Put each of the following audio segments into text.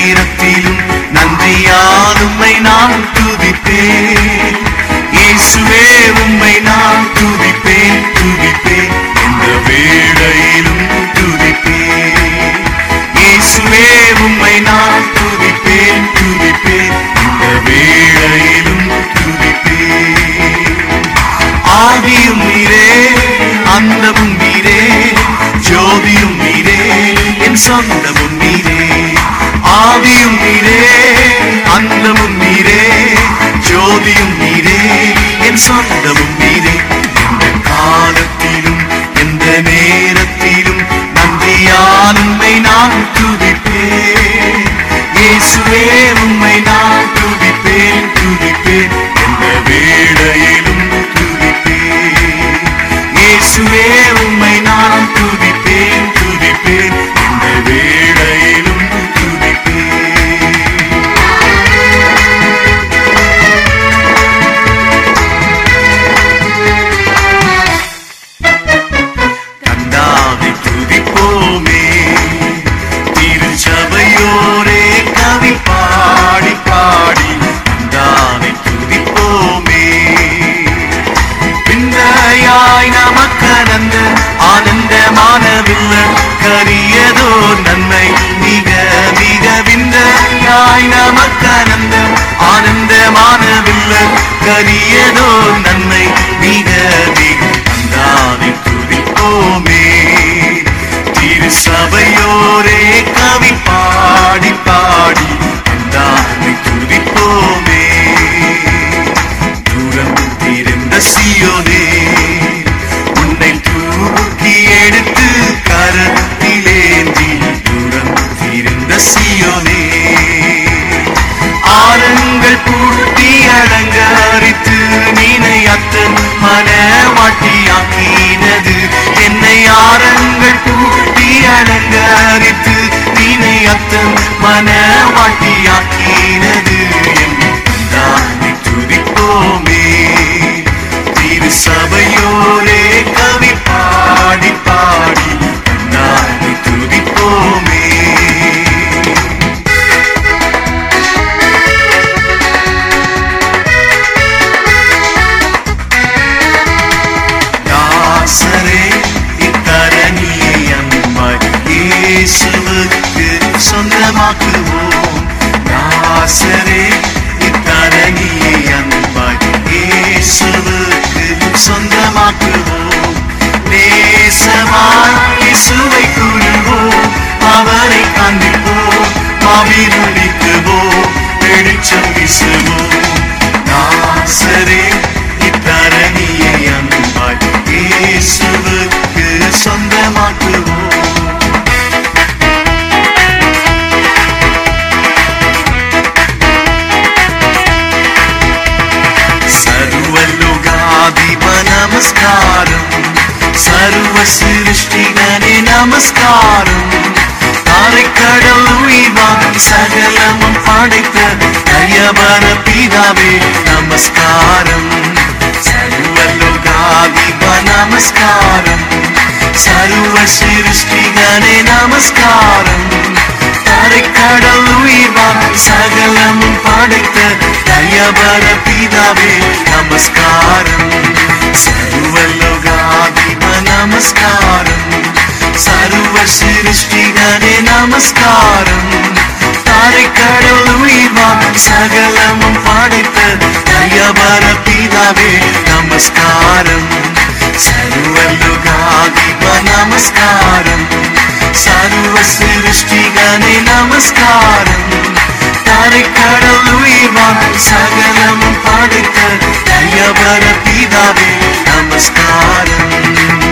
நேரத்திலும் நன்றியால் உம்மை நான் துதிப்பேன். இயேசுவே നമസ്കാരം സർവ സൃഷ്ടികനെ നമസ്കാരം അരക്കടൽ ഉയർവാകും സകലമും പடைத்தது பெரியவன பிதாவே நமஸ்காரம். சர்வலோகாதிப நமஸ்காரம். சர்வ சிருஷ்டிகனே நமஸ்காரம். தரைக்கடல் உயிர்வான் சகலம் படைத்த தயவர பிதாவே நமஸ்காரம். சர்வலோகாதிப நமஸ்காரம். சர்வ சிருஷ்டிகனே நமஸ்காரம். பாறை கடல் உயிர் வாழும் சகலமும் படைத்த தயபர பிதாவே நமஸ்காரம். சர்வல்லுகாதிப நமஸ்காரம். சர்வ சிருஷ்டிகனே நமஸ்காரம். தாரை கடல் உயிர் வாழும் சகலமும் படைத்த தயபர பிதாவே நமஸ்காரம்.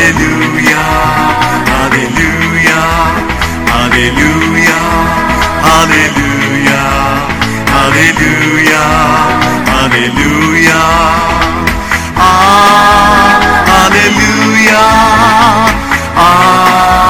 Hallelujah. Ah, hallelujah. Ah.